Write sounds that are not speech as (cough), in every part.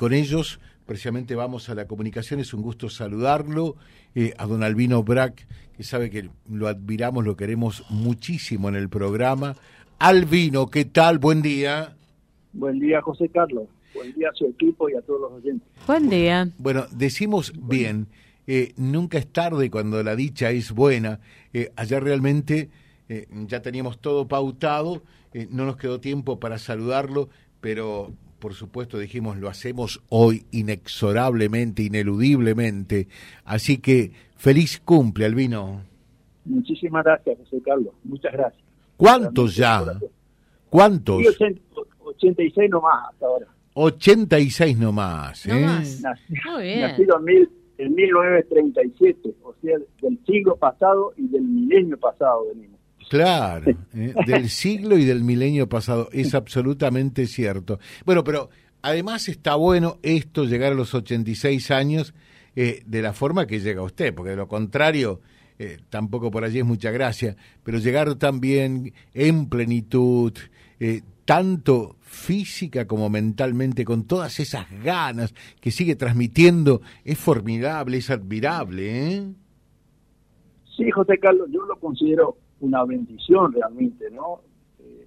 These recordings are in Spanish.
con ellos precisamente vamos a la comunicación. Es un gusto saludarlo. Eh, a don Albino Brack, que sabe que lo admiramos, lo queremos muchísimo en el programa. Albino, ¿qué tal? Buen día. Buen día, José Carlos. Buen día a su equipo y a todos los oyentes. Buen día. Bueno, decimos bien, eh, nunca es tarde cuando la dicha es buena. Eh, allá realmente ya teníamos todo pautado, no nos quedó tiempo para saludarlo, pero por supuesto dijimos lo hacemos hoy inexorablemente, ineludiblemente. Así que feliz cumple, Albino. Muchísimas gracias, José Carlos. Muchas gracias. ¿Cuántos ya? ¿Cuántos? 86 nomás hasta ahora. 86 nomás. ¿eh? Muy bien. Nacido en, mil, en 1937, o sea, del siglo pasado y del milenio pasado venimos. Claro, ¿eh? del siglo y del milenio pasado, es absolutamente cierto. Bueno, pero además está bueno esto, llegar a los 86 años eh, de la forma que llega usted, porque de lo contrario, eh, tampoco por allí es mucha gracia, pero llegar también en plenitud, tanto física como mentalmente, con todas esas ganas que sigue transmitiendo, es formidable, es admirable. ¿eh? Sí, José Carlos, yo lo considero una bendición realmente, ¿no? Eh,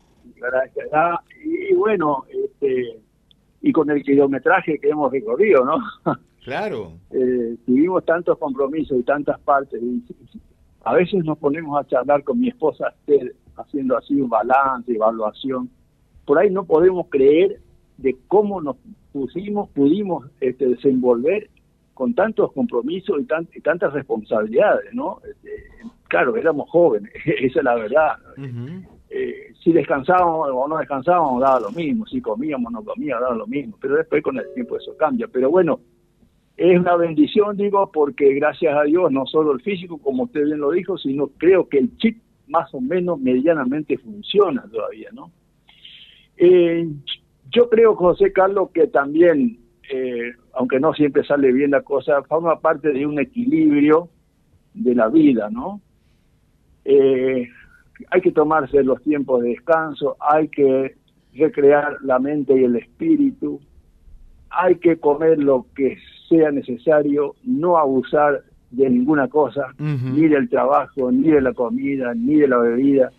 y, bueno, este, y con el kilometraje que hemos recorrido, ¿no? (laughs) Claro. eh, tuvimos tantos compromisos y tantas partes. Y, a veces nos ponemos a charlar con mi esposa haciendo así un balance, evaluación. Por ahí no podemos creer de cómo nos pusimos, pudimos este, desenvolver con tantos compromisos y, tantas responsabilidades, ¿no? Este, claro, éramos jóvenes, (laughs) esa es la verdad. Eh, si descansábamos o no descansábamos, daba lo mismo, si comíamos o no comíamos, daba lo mismo, pero después con el tiempo eso cambia. Pero bueno, es una bendición, digo, porque gracias a Dios, no solo el físico, como usted bien lo dijo, sino creo que el chip más o menos medianamente funciona todavía, ¿no? Eh, yo creo, José Carlos, que también, eh, aunque no siempre sale bien la cosa, forma parte de un equilibrio de la vida, ¿no? Eh, hay que tomarse los tiempos de descanso, hay que recrear la mente y el espíritu, hay que comer lo que sea necesario, no abusar de ninguna cosa, ni del trabajo, ni de la comida, ni de la bebida.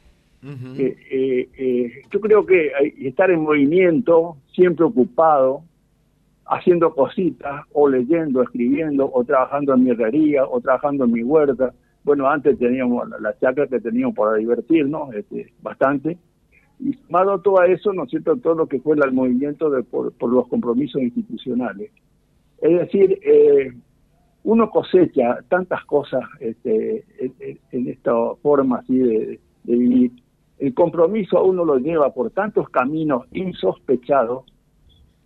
Eh, eh, eh, yo creo que estar en movimiento, siempre ocupado, haciendo cositas, o leyendo, escribiendo, o trabajando en mi herrería, o trabajando en mi huerta, bueno, antes teníamos la, chacra que teníamos para divertirnos, este, bastante, y sumado todo a eso, ¿no es cierto?, todo lo que fue el movimiento de, por, los compromisos institucionales. Es decir, eh, uno cosecha tantas cosas este, en, esta forma así de, de, vivir. El compromiso a uno lo lleva por tantos caminos insospechados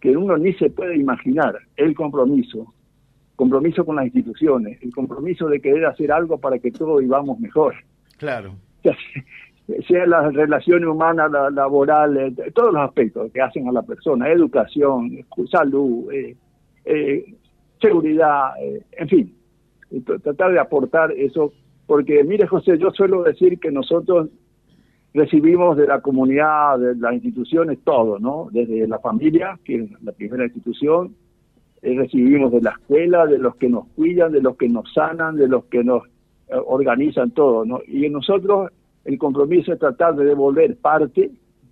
que uno ni se puede imaginar el compromiso compromiso con las instituciones, el compromiso de querer hacer algo para que todos vivamos mejor. Claro. Sea, las relaciones humanas, la, laborales, todos los aspectos que hacen a la persona, educación, salud, eh, eh, seguridad, eh, en fin, tratar de aportar eso, porque mire José, yo suelo decir que nosotros recibimos de la comunidad, de las instituciones, todo, ¿no? Desde la familia, que es la primera institución, eh, recibimos de la escuela, de los que nos cuidan, de los que nos sanan, de los que nos eh, organizan todo, ¿no? Y en nosotros el compromiso es tratar de devolver parte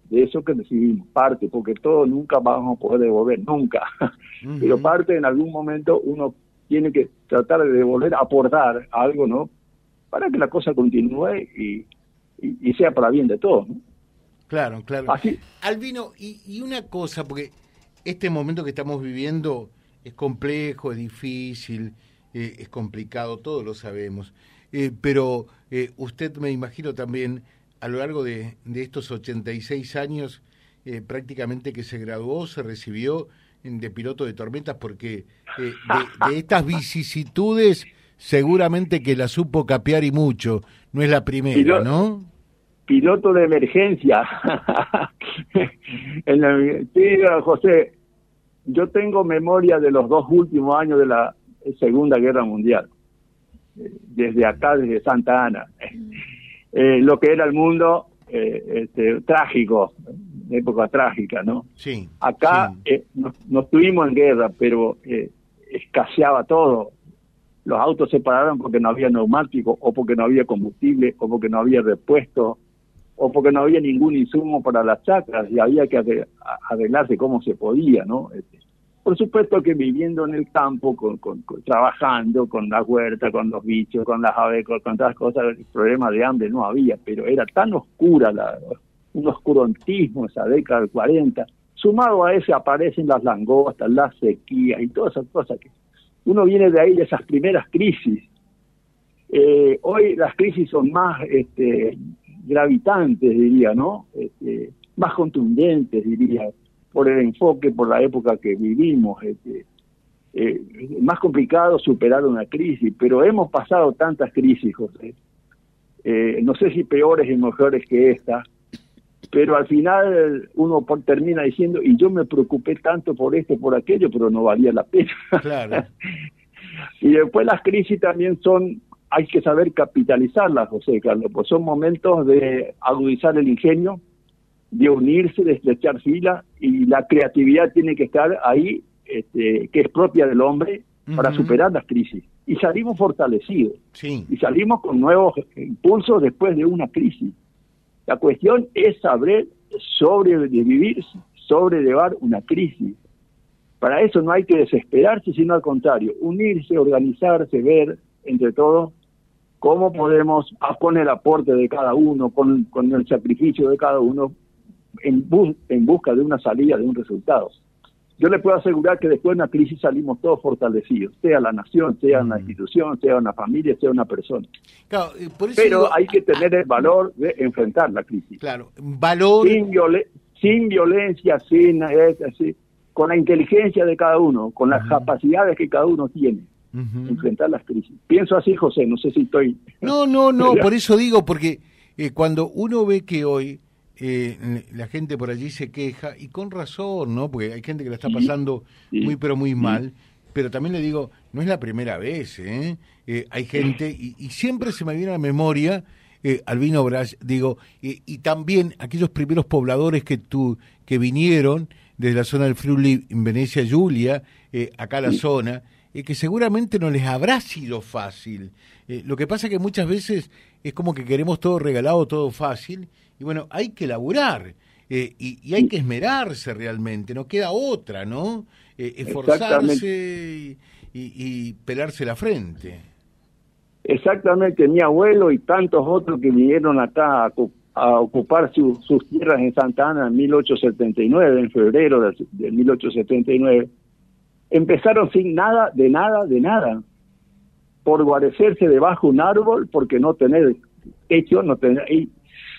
de eso que recibimos, parte, porque todo nunca vamos a poder devolver, nunca. (laughs) Pero parte en algún momento uno tiene que tratar de devolver, aportar algo, ¿no? Para que la cosa continúe y, y, sea para bien de todos, ¿no? Claro, claro. Así. Albino, y, y una cosa, porque este momento que estamos viviendo es complejo, es difícil, eh, es complicado, todos lo sabemos. Eh, pero eh, usted me imagino también a lo largo de, estos 86 años prácticamente que se graduó, se recibió de piloto de tormentas porque de, estas (laughs) vicisitudes seguramente que la supo capear y mucho, no es la primera, ¿no? Piloto de emergencia. (laughs) en la, José, yo tengo memoria de los dos últimos años de la Segunda Guerra Mundial, desde acá, desde Santa Ana. (laughs) Eh, lo que era el mundo eh, este, trágico, época trágica, ¿no? Sí. Acá eh, no, estuvimos en guerra, pero eh, escaseaba todo. Los autos se pararon porque no había neumático, o porque no había combustible, o porque no había repuesto, o porque no había ningún insumo para las chacras y había que arreglarse como se podía, ¿no? Este, por supuesto que viviendo en el campo, con, trabajando con la huerta, con los bichos, con las aves, con, todas las cosas, el problema de hambre no había, pero era tan oscura, la, un oscurantismo esa década del 40. Sumado a ese aparecen las langostas, las sequías y todas esas cosas que uno viene de ahí, de esas primeras crisis. Eh, hoy las crisis son más este, gravitantes, diría, ¿no? Este, más contundentes, diría por el enfoque, por la época que vivimos. Este, eh, más complicado superar una crisis, pero hemos pasado tantas crisis, José. Eh, no sé si peores y mejores que esta, pero al final uno termina diciendo, y yo me preocupé tanto por esto, por aquello, pero no valía la pena. Claro. (laughs) y después las crisis también son, hay que saber capitalizarlas, José Carlos, pues son momentos de agudizar el ingenio, de unirse, de estrechar fila y la creatividad tiene que estar ahí, este, que es propia del hombre, para superar las crisis. Y salimos fortalecidos. Y salimos con nuevos impulsos después de una crisis. La cuestión es saber sobrevivir, sobrellevar una crisis. Para eso no hay que desesperarse, sino al contrario, unirse, organizarse, ver entre todos cómo podemos, con el aporte de cada uno, con, con el sacrificio de cada uno, en, en busca de una salida, de un resultado. Yo le puedo asegurar que después de una crisis salimos todos fortalecidos, sea la nación, sea una mm. institución, sea una familia, sea una persona. Pero hay que tener el valor de enfrentar la crisis. Claro, valor. Sin, sin violencia, sin, así, con la inteligencia de cada uno, con las capacidades que cada uno tiene. Enfrentar las crisis. Pienso así, José, no sé si estoy... No, no, no, (laughs) por eso digo, porque eh, cuando uno ve que hoy eh, la gente por allí se queja, y con razón, ¿no? Porque hay gente que la está pasando muy, pero muy mal. Pero también le digo, no es la primera vez, ¿eh? eh hay gente, y, siempre se me viene a la memoria, eh, Albino Bras, digo, y también aquellos primeros pobladores que, tu, que vinieron desde la zona del Friuli, en Venecia, Julia, acá a la zona, que seguramente no les habrá sido fácil. lo que pasa es que muchas veces es como que queremos todo regalado, todo fácil, y bueno, hay que laburar eh, y, hay que esmerarse realmente, no queda otra, ¿no? Eh, esforzarse y, pelarse la frente. Exactamente, mi abuelo y tantos otros que vinieron acá a, ocupar sus tierras en Santa Ana en 1879, en febrero de, de 1879, empezaron sin nada, de nada, de nada, por guarecerse debajo de un árbol, porque no tener hecho, no tener, y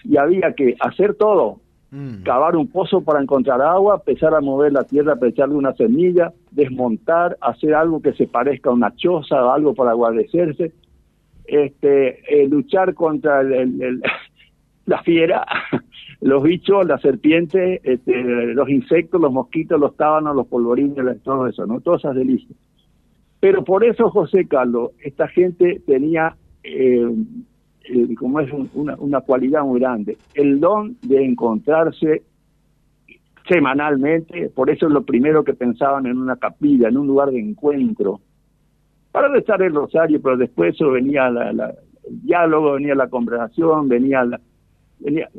y había que hacer todo, mm. cavar un pozo para encontrar agua, empezar a mover la tierra para echarle una semilla, desmontar, hacer algo que se parezca a una choza o algo para guarecerse, este, eh, luchar contra el, la fiera, (laughs) los bichos, las serpientes, este, los insectos, los mosquitos, los tábanos, los polvorines, todo eso, ¿no? Todas esas delicias. Pero por eso, José Carlos, esta gente tenía eh, como es una, una cualidad muy grande, el don de encontrarse semanalmente, por eso es lo primero que pensaban en una capilla, en un lugar de encuentro, para rezar el rosario, pero después eso venía la, el diálogo, venía la conversación, venía, la,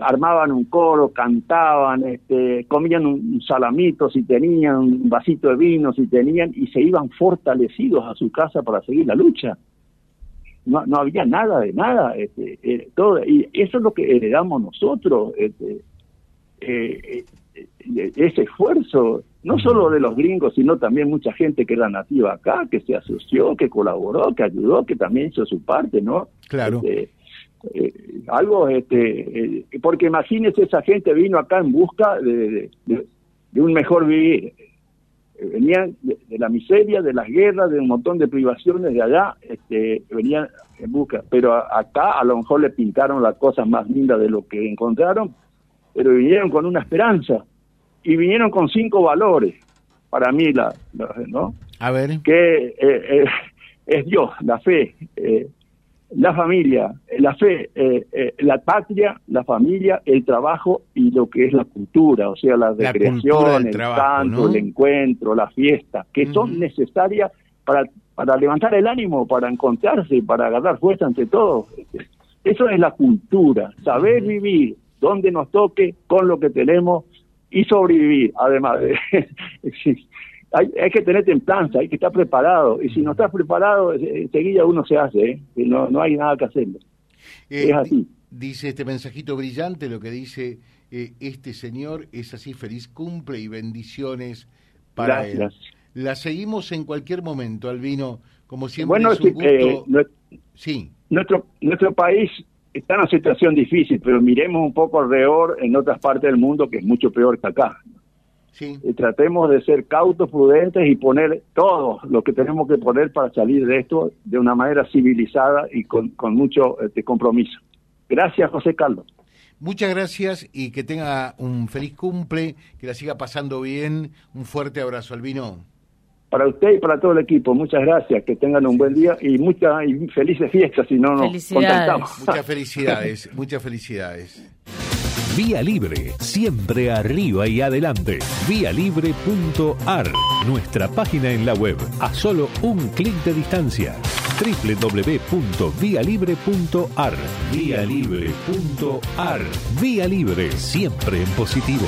armaban un coro, cantaban, este, comían un, salamito si tenían, un vasito de vino si tenían, y se iban fortalecidos a su casa para seguir la lucha no, no había nada de nada, este, eh, todo, y eso es lo que heredamos nosotros, este, eh, eh, ese esfuerzo, no solo de los gringos, sino también mucha gente que era nativa acá, que se asoció, que colaboró, que ayudó, que también hizo su parte, ¿no? Claro. Este, algo, este, porque imagínese, esa gente vino acá en busca de, de un mejor vivir venían de, la miseria, de las guerras, de un montón de privaciones de allá, este, venían en busca. Pero acá a lo mejor le pintaron la cosa más linda de lo que encontraron, pero vinieron con una esperanza y vinieron con cinco valores. Para mí, la, ¿no? A ver. Que eh, eh, es Dios, la fe, eh, la familia, la fe, eh, eh, la patria, la familia, el trabajo y lo que es la cultura, o sea, la recreación, el canto, el encuentro, la fiesta, que son necesarias para, para levantar el ánimo, para encontrarse, para agarrar fuerza ante todo. Eso es la cultura, saber vivir donde nos toque, con lo que tenemos y sobrevivir, además de... (laughs) hay, hay, que tener templanza, hay que estar preparado. Y si no estás preparado, enseguida uno se hace, ¿eh? no, no hay nada que hacer. Eh, es así. Dice este mensajito brillante, lo que dice eh, este señor es así, feliz cumple y bendiciones para él. La seguimos en cualquier momento, Albino, como siempre. Bueno, es un gusto... sí. nuestro, nuestro país está en una situación difícil, pero miremos un poco alrededor en otras partes del mundo que es mucho peor que acá. Y tratemos de ser cautos, prudentes y poner todo lo que tenemos que poner para salir de esto de una manera civilizada y con, mucho este, compromiso. Gracias, José Carlos. Muchas gracias y que tenga un feliz cumple, que la siga pasando bien. Un fuerte abrazo, Albino. Para usted y para todo el equipo, muchas gracias, que tengan un buen día y muchas y felices fiestas, si no nos contentamos. Muchas (laughs) felicidades, muchas felicidades. Vía Libre, siempre arriba y adelante. Vialibre.ar, nuestra página en la web, a solo un clic de distancia. www.vialibre.ar, vialibre.ar. Vía Libre, siempre en positivo.